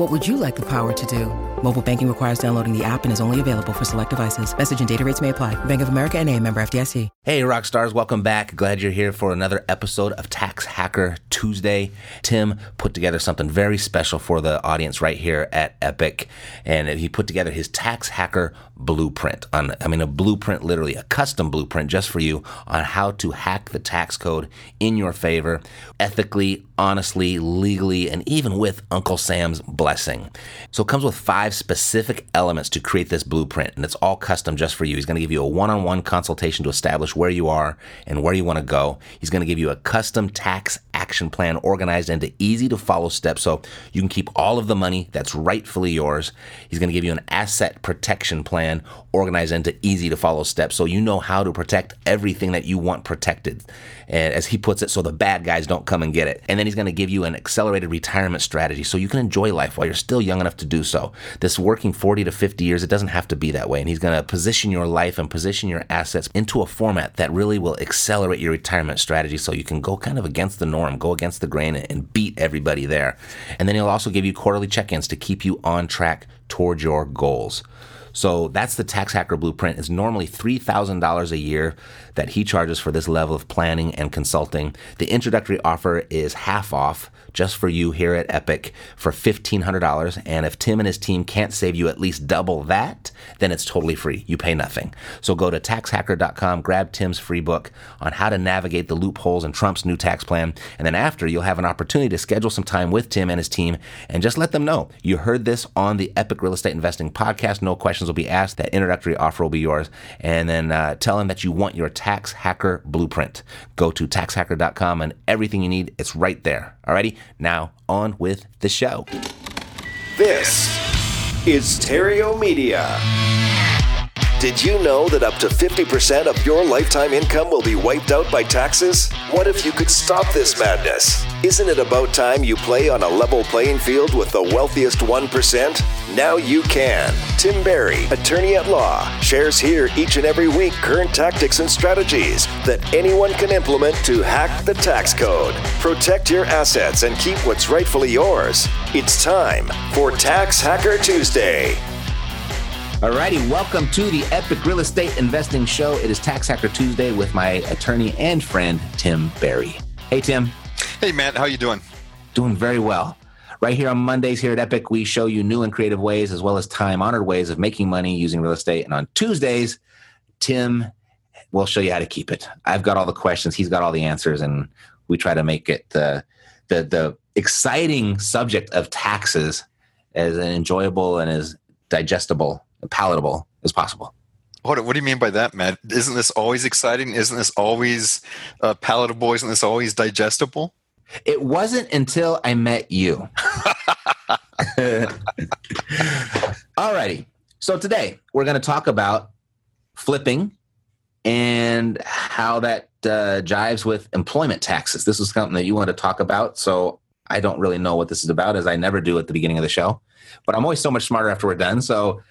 What would you like the power to do? Mobile banking requires downloading the app and is only available for select devices. Message and data rates may apply. Bank of America and a member FDIC. Hey, rock stars, welcome back. Glad you're here for another episode of Tax Hacker Tuesday. Tim put together something very special for the audience right here at Epic, and he put together his Tax Hacker blueprint on I mean a blueprint literally a custom blueprint just for you on how to hack the tax code in your favor ethically, honestly, legally, and even with Uncle Sam's blessing. So it comes with five specific elements to create this blueprint, and it's all custom just for you. He's going to give you a one on one consultation to establish where you are and where you want to go. He's going to give you a custom tax action plan organized into easy to follow steps so you can keep all of the money that's rightfully yours. He's going to give you an asset protection plan organized into easy to follow steps so you know how to protect everything that you want protected. And as he puts it, so the bad guys don't come and get it. And then he's going to give you an accelerated retirement strategy so you can enjoy life while you're still young enough to do so. This working 40 to 50 years, it doesn't have to be that way. And he's going to position your life and position your assets into a format that really will accelerate your retirement strategy so you can go kind of against the norm, go against the grain, and beat everybody there. And then he'll also give you quarterly check ins to keep you on track towards your goals. So that's the tax hacker blueprint. It's normally $3,000 a year that he charges for this level of planning and consulting. The introductory offer is half off just for you here at Epic for $1,500. And if Tim and his team can't save you at least double that, then it's totally free. You pay nothing. So go to taxhacker.com, grab Tim's free book on how to navigate the loopholes in Trump's new tax plan. And then after, you'll have an opportunity to schedule some time with Tim and his team and just let them know you heard this on the Epic Real Estate Investing podcast. No questions will be asked. That introductory offer will be yours. And then uh, tell them that you want your tax hacker blueprint. Go to taxhacker.com and everything you need, it's right there. Alrighty, now on with the show. This is Stereo Media. Did you know that up to 50% of your lifetime income will be wiped out by taxes? What if you could stop this madness? Isn't it about time you play on a level playing field with the wealthiest 1%? Now you can. Tim Barry, attorney at law, shares here each and every week current tactics and strategies that anyone can implement to hack the tax code, protect your assets, and keep what's rightfully yours. It's time for Tax Hacker Tuesday. Alrighty, welcome to the Epic Real Estate Investing Show. It is Tax Hacker Tuesday with my attorney and friend Tim Barry. Hey Tim. Hey Matt, how you doing? Doing very well. Right here on Mondays here at Epic, we show you new and creative ways as well as time-honored ways of making money using real estate. And on Tuesdays, Tim will show you how to keep it. I've got all the questions, he's got all the answers, and we try to make it the the, the exciting subject of taxes as enjoyable and as digestible palatable as possible. What, what do you mean by that, Matt? Isn't this always exciting? Isn't this always uh, palatable? Isn't this always digestible? It wasn't until I met you. Alrighty. So today we're going to talk about flipping and how that uh, jives with employment taxes. This is something that you want to talk about. So I don't really know what this is about, as I never do at the beginning of the show. But I'm always so much smarter after we're done. So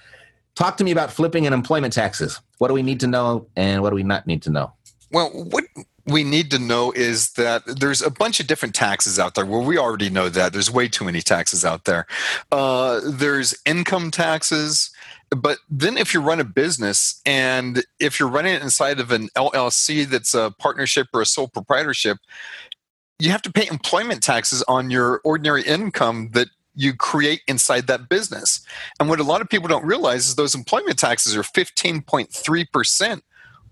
Talk to me about flipping and employment taxes. What do we need to know and what do we not need to know? Well, what we need to know is that there's a bunch of different taxes out there. Well, we already know that. There's way too many taxes out there. Uh, there's income taxes. But then, if you run a business and if you're running it inside of an LLC that's a partnership or a sole proprietorship, you have to pay employment taxes on your ordinary income that you create inside that business. And what a lot of people don't realize is those employment taxes are 15.3%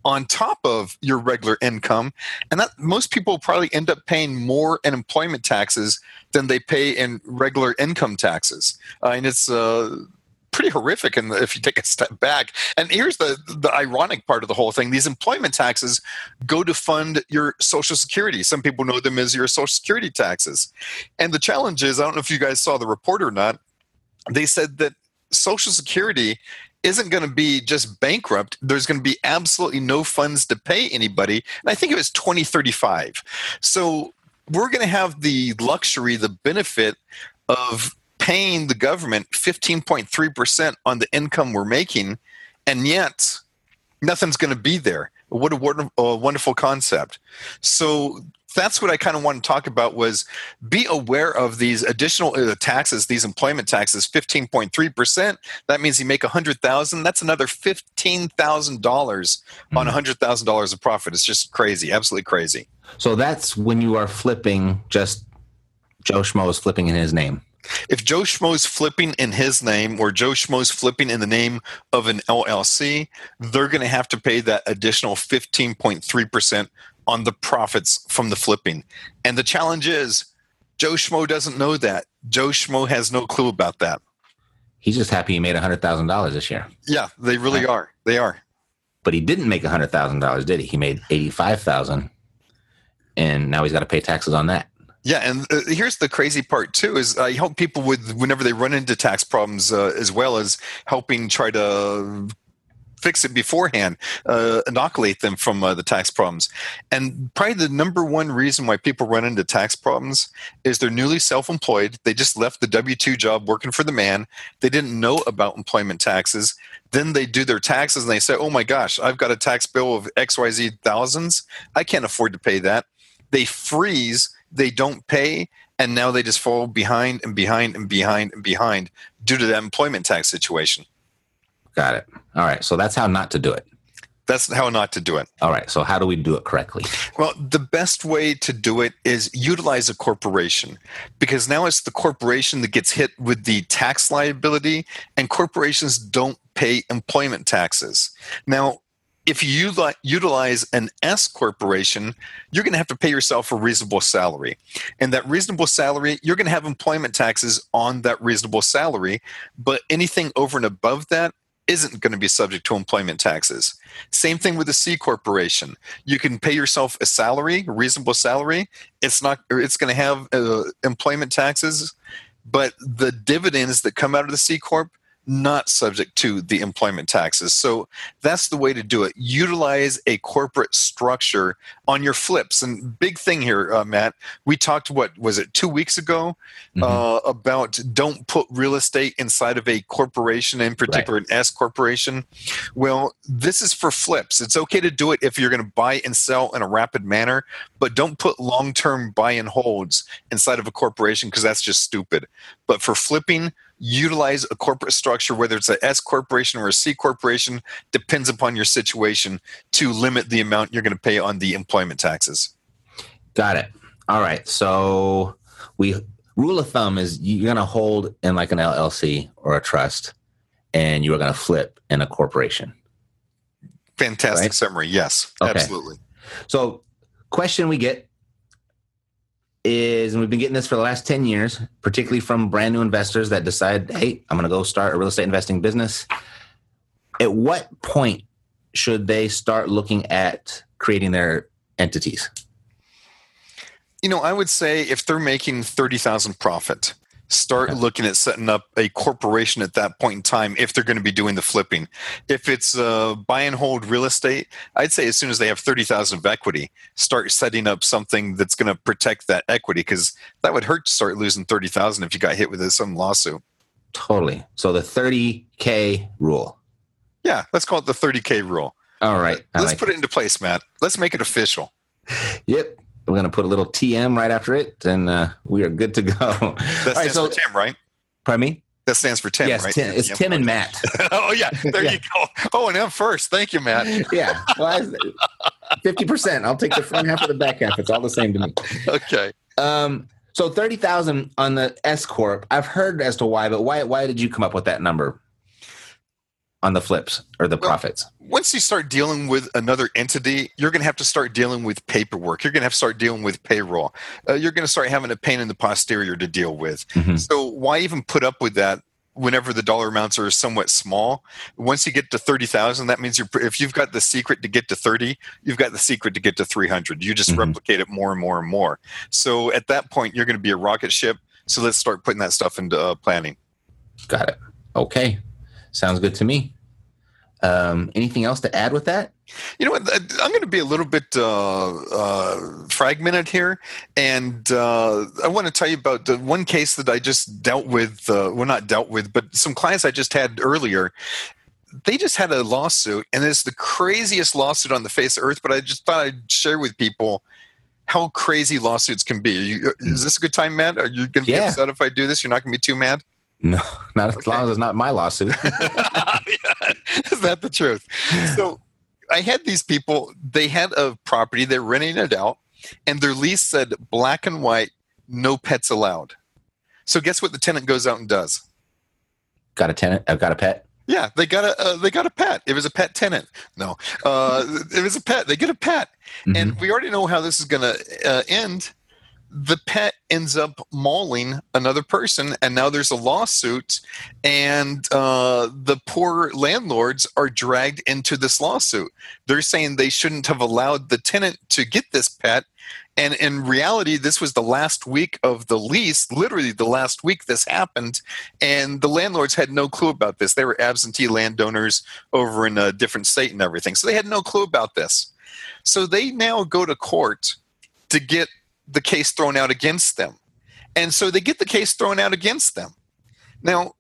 on top of your regular income. And that most people probably end up paying more in employment taxes than they pay in regular income taxes. Uh, and it's uh, pretty horrific and if you take a step back. And here's the the ironic part of the whole thing. These employment taxes go to fund your social security. Some people know them as your social security taxes. And the challenge is i don't know if you guys saw the report or not they said that social security isn't going to be just bankrupt. There's going to be absolutely no funds to pay anybody. And i think it was 2035 so we're going to have the luxury the benefit of paying the government 15.3% on the income we're making, and yet nothing's going to be there. What a, a wonderful concept. So that's what I kind of want to talk about was be aware of these additional uh, taxes, these employment taxes, 15.3%. That means you make 100,000, that's another $15,000 mm-hmm. on $100,000 of profit. It's just crazy, absolutely crazy. So that's when you are flipping just Joe Schmo is flipping in his name. If Joe Schmo's flipping in his name or Joe Schmo's flipping in the name of an LLC, they're going to have to pay that additional 15.3% on the profits from the flipping. And the challenge is Joe Schmo doesn't know that. Joe Schmo has no clue about that. He's just happy he made $100,000 this year. Yeah, they really right. are. They are. But he didn't make $100,000, did he? He made 85,000 and now he's got to pay taxes on that. Yeah, and uh, here's the crazy part too: is I help people with whenever they run into tax problems, uh, as well as helping try to fix it beforehand, uh, inoculate them from uh, the tax problems. And probably the number one reason why people run into tax problems is they're newly self employed. They just left the W 2 job working for the man. They didn't know about employment taxes. Then they do their taxes and they say, oh my gosh, I've got a tax bill of XYZ thousands. I can't afford to pay that. They freeze they don't pay and now they just fall behind and behind and behind and behind due to the employment tax situation. Got it. All right. So that's how not to do it. That's how not to do it. All right. So how do we do it correctly? Well, the best way to do it is utilize a corporation because now it's the corporation that gets hit with the tax liability, and corporations don't pay employment taxes. Now, if you utilize an S corporation, you're going to have to pay yourself a reasonable salary. And that reasonable salary, you're going to have employment taxes on that reasonable salary. But anything over and above that isn't going to be subject to employment taxes. Same thing with a C corporation. You can pay yourself a salary, a reasonable salary. It's not. It's going to have uh, employment taxes, but the dividends that come out of the C corp not subject to the employment taxes. So that's the way to do it. Utilize a corporate structure on your flips. And big thing here, uh, Matt, we talked, what was it, two weeks ago mm-hmm. uh, about don't put real estate inside of a corporation, in particular right. an S corporation. Well, this is for flips. It's okay to do it if you're going to buy and sell in a rapid manner, but don't put long term buy and holds inside of a corporation because that's just stupid. But for flipping, utilize a corporate structure, whether it's a S corporation or a C corporation, depends upon your situation to limit the amount you're going to pay on the employment taxes. Got it. All right. So we rule of thumb is you're going to hold in like an LLC or a trust, and you are going to flip in a corporation. Fantastic right? summary. Yes, okay. absolutely. So, question we get is, and we've been getting this for the last 10 years, particularly from brand new investors that decide, hey, I'm going to go start a real estate investing business. At what point should they start looking at creating their entities? You know, I would say if they're making 30,000 profit, start okay. looking at setting up a corporation at that point in time if they're going to be doing the flipping. If it's uh, buy and hold real estate, I'd say as soon as they have 30,000 of equity, start setting up something that's going to protect that equity because that would hurt to start losing 30,000 if you got hit with some lawsuit. Totally. So the 30K rule. Yeah, let's call it the 30K rule. All right. Let's like put it into place, Matt. Let's make it official. Yep. We're going to put a little TM right after it, and uh, we are good to go. That stands right, so, for Tim, right? Pardon me? That stands for Tim, yes, right? Tim, it's Tim and Matt. oh, yeah. There yeah. you go. Oh, and I'm first. Thank you, Matt. yeah. Well, 50%. I'll take the front half or the back half. It's all the same to me. Okay. Um, so 30,000 on the S Corp. I've heard as to why, but why, why did you come up with that number? On the flips or the Well, profits. once you start dealing with another entity, you're going to have to start dealing with paperwork. You're going to have to start dealing with payroll. Uh, you're going to start having a pain in the posterior to deal with. Mhm. So why even put up with that? Whenever the dollar amounts are somewhat small, once you get to thirty thousand, that means you're. If you've got the secret to get to thirty, you've got the secret to get to three hundred. You just Mhm. replicate it more and more and more. So at that point, you're going to be a rocket ship. So let's start putting that stuff into uh, planning. Got it. Okay. Sounds good to me. Um, anything else to add with that? You know what? I- I'm going to be a little bit uh, uh, fragmented here, and uh, I want to tell you about the one case that I just dealt with. Uh, well, not dealt with, but some clients I just had earlier. They just had a lawsuit, and it's the craziest lawsuit on the face of earth. But I just thought I'd share with people how crazy lawsuits can be. Are you, is this a good time, Matt? Are you going to be Yeah. upset if I do this? You're not going to be too mad. No, not as long as it's not my lawsuit. Is that the truth? So I had these people, they had a property, they're renting it out, and their lease said black and white, no pets allowed. So guess what the tenant goes out and does? got a tenant. I've got a pet. Yeah, they got a uh, they got a pet. It was a pet tenant. No, uh, it was a pet. They get a pet, Mhm. and we already know how this is going to uh, end. The pet ends up mauling another person, and now there's a lawsuit, and uh, the poor landlords are dragged into this lawsuit. They're saying they shouldn't have allowed the tenant to get this pet. And in reality, this was the last week of the lease, literally the last week this happened. And the landlords had no clue about this. They were absentee landowners over in a different state and everything. So they had no clue about this. So they now go to court to get the case thrown out against them. And so they get the case thrown out against them. Now,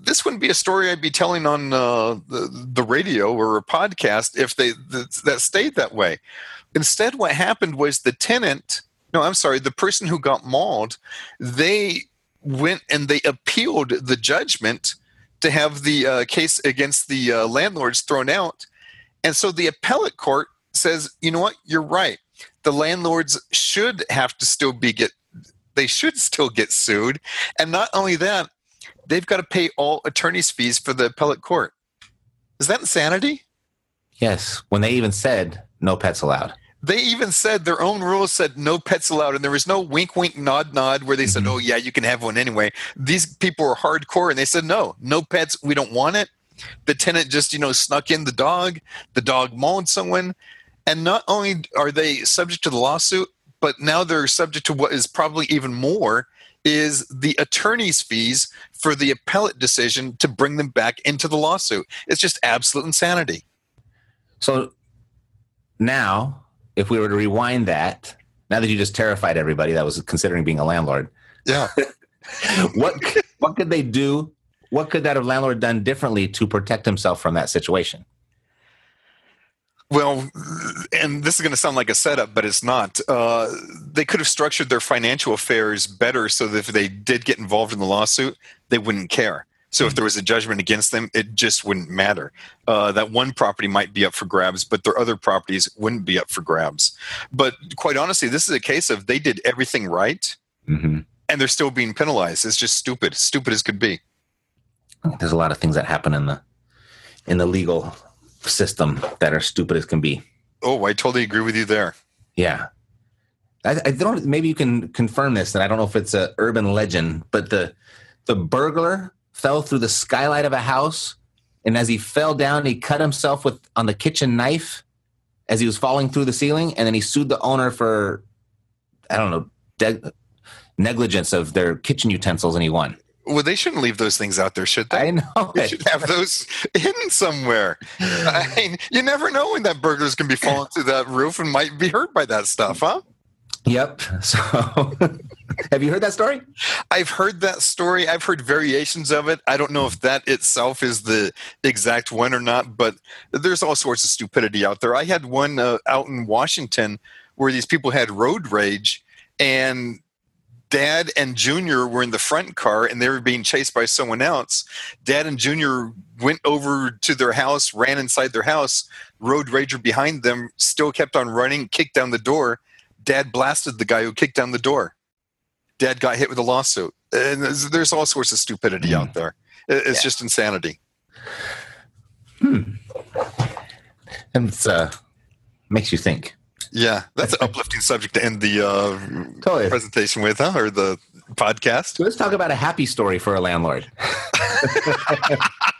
this wouldn't be a story I'd be telling on uh, the, the radio or a podcast if they th- that stayed that way. Instead, what happened was the tenant, no, I'm sorry, the person who got mauled, they went and they appealed the judgment to have the uh, case against the uh, landlords thrown out. And so the appellate court says, you know what, you're right. The landlords should have to still be get they should still get sued. And not only that, they've got to pay all attorney's fees for the appellate court. Is that insanity? Yes. When they even said no pets allowed. They even said their own rules said no pets allowed, and there was no wink, wink, nod, nod where they said, Mhm. "Oh yeah, you can have one anyway." These people are hardcore, and they said, "No, no pets. We don't want it." The tenant just you know snuck in the dog. The dog mauled someone, and not only are they subject to the lawsuit, but now they're subject to what is probably even more is the attorney's fees for the appellate decision to bring them back into the lawsuit. It's just absolute insanity. So now, if we were to rewind that, now that you just terrified everybody that was considering being a landlord, Yeah. what what could they do? What could that have landlord done differently to protect himself from that situation? Well, and this is going to sound like a setup, but it's not. Uh, they could have structured their financial affairs better so that if they did get involved in the lawsuit, they wouldn't care. So if there was a judgment against them, it just wouldn't matter. Uh, that one property might be up for grabs, but their other properties wouldn't be up for grabs. But quite honestly, this is a case of they did everything right Mm-hmm. and they're still being penalized. It's just stupid, stupid as could be. There's a lot of things that happen in the in the legal system that are stupid as can be. Oh, I totally agree with you there. Yeah. I, I don't. Maybe you can confirm this, and I don't know if it's a urban legend, but the the burglar fell through the skylight of a house, and as he fell down, he cut himself with on the kitchen knife as he was falling through the ceiling, and then he sued the owner for I don't know de- negligence of their kitchen utensils, and he won. Well, they shouldn't leave those things out there, should they? I know. They should have those hidden somewhere. I mean, you never know when that burglar's going to be falling through that roof and might be hurt by that stuff, huh? Yep. So, have you heard that story? I've heard that story. I've heard variations of it. I don't know if that itself is the exact one or not, but there's all sorts of stupidity out there. I had one uh, out in Washington where these people had road rage and dad and junior were in the front car and they were being chased by someone else dad and junior went over to their house ran inside their house road rager behind them still kept on running kicked down the door dad blasted the guy who kicked down the door dad got hit with a lawsuit and there's, there's all sorts of stupidity Mm. out there it's Yeah. just insanity Hmm. And it's uh makes you think. Yeah, that's an uplifting subject to end the uh, Totally. presentation with, huh? Or the podcast. Let's talk about a happy story for a landlord.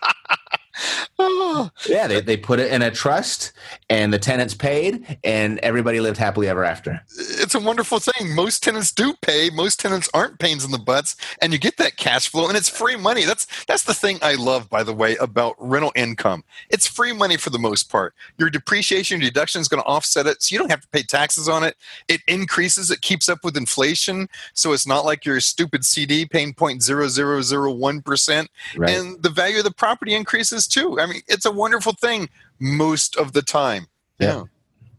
Oh, Yeah, they, they put it in a trust and the tenants paid and everybody lived happily ever after. it's a wonderful thing. Most tenants do pay. Most tenants aren't pains in the butts, and you get that cash flow, and it's free money. That's that's the thing I love, by the way, about rental income. It's free money for the most part. Your depreciation deduction is going to offset it, so you don't have to pay taxes on it. It increases. It keeps up with inflation, so it's not like your stupid CD paying 0.0001 percent. Right. And the value of the property increases too. I mean, it's a wonderful thing most of the time. Yeah.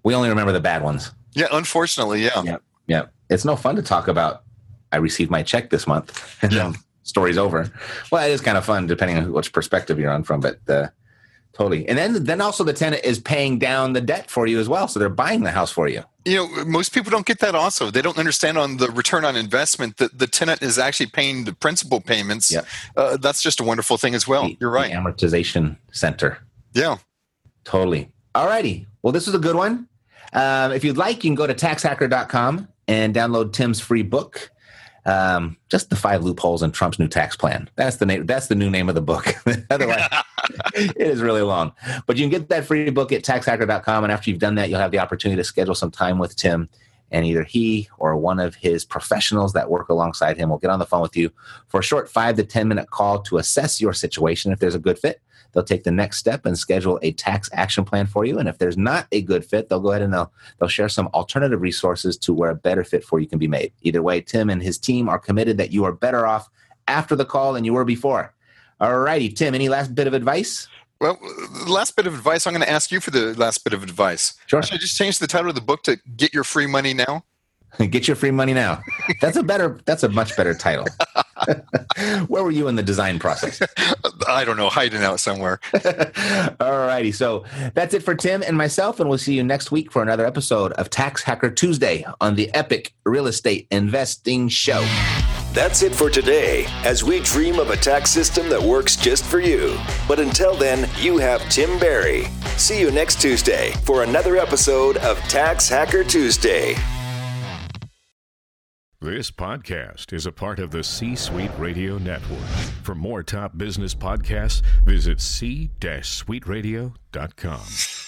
we only remember the bad ones. Yeah, unfortunately, yeah. Yeah. Yeah. It's no fun to talk about I received my check this month and Yeah. then story's over. Well, it is kind of fun depending on which perspective you're on from, but uh, totally. And then then also the tenant is paying down the debt for you as well. So they're buying the house for you. You know, most people don't get that also. They don't understand on the return on investment that the tenant is actually paying the principal payments. Yeah. Uh, that's just a wonderful thing as well. The- You're right. Amortization center. Yeah. Totally. All righty. Well, this was a good one. Um, if you'd like, you can go to taxhacker.com and download Tim's free book. Um, just the five loopholes in Trump's new tax plan. That's the name. That's the new name of the book. Otherwise, it is really long. But you can get that free book at taxhacker.com, and after you've done that, you'll have the opportunity to schedule some time with Tim, and either he or one of his professionals that work alongside him will get on the phone with you for a short five to ten minute call to assess your situation. If there's a good fit, they'll take the next step and schedule a tax action plan for you. And if there's not a good fit, they'll go ahead and they'll they'll share some alternative resources to where a better fit for you can be made. Either way, Tim and his team are committed that you are better off after the call than you were before. All righty, Tim, any last bit of advice? Well, the last bit of advice, I'm going to ask you for the last bit of advice. Sure. Should I just change the title of the book to Get Your Free Money Now? Get your free money now. That's a better that's a much better title. Where were you in the design process? I don't know, hiding out somewhere. All righty. So that's it for Tim and myself, and we'll see you next week for another episode of Tax Hacker Tuesday on the Epic Real Estate Investing Show. That's it for today, as we dream of a tax system that works just for you. But until then, you have Tim Barry. See you next Tuesday for another episode of Tax Hacker Tuesday. This podcast is a part of the C Suite Radio Network. For more top business podcasts, visit c-suiteradio.com.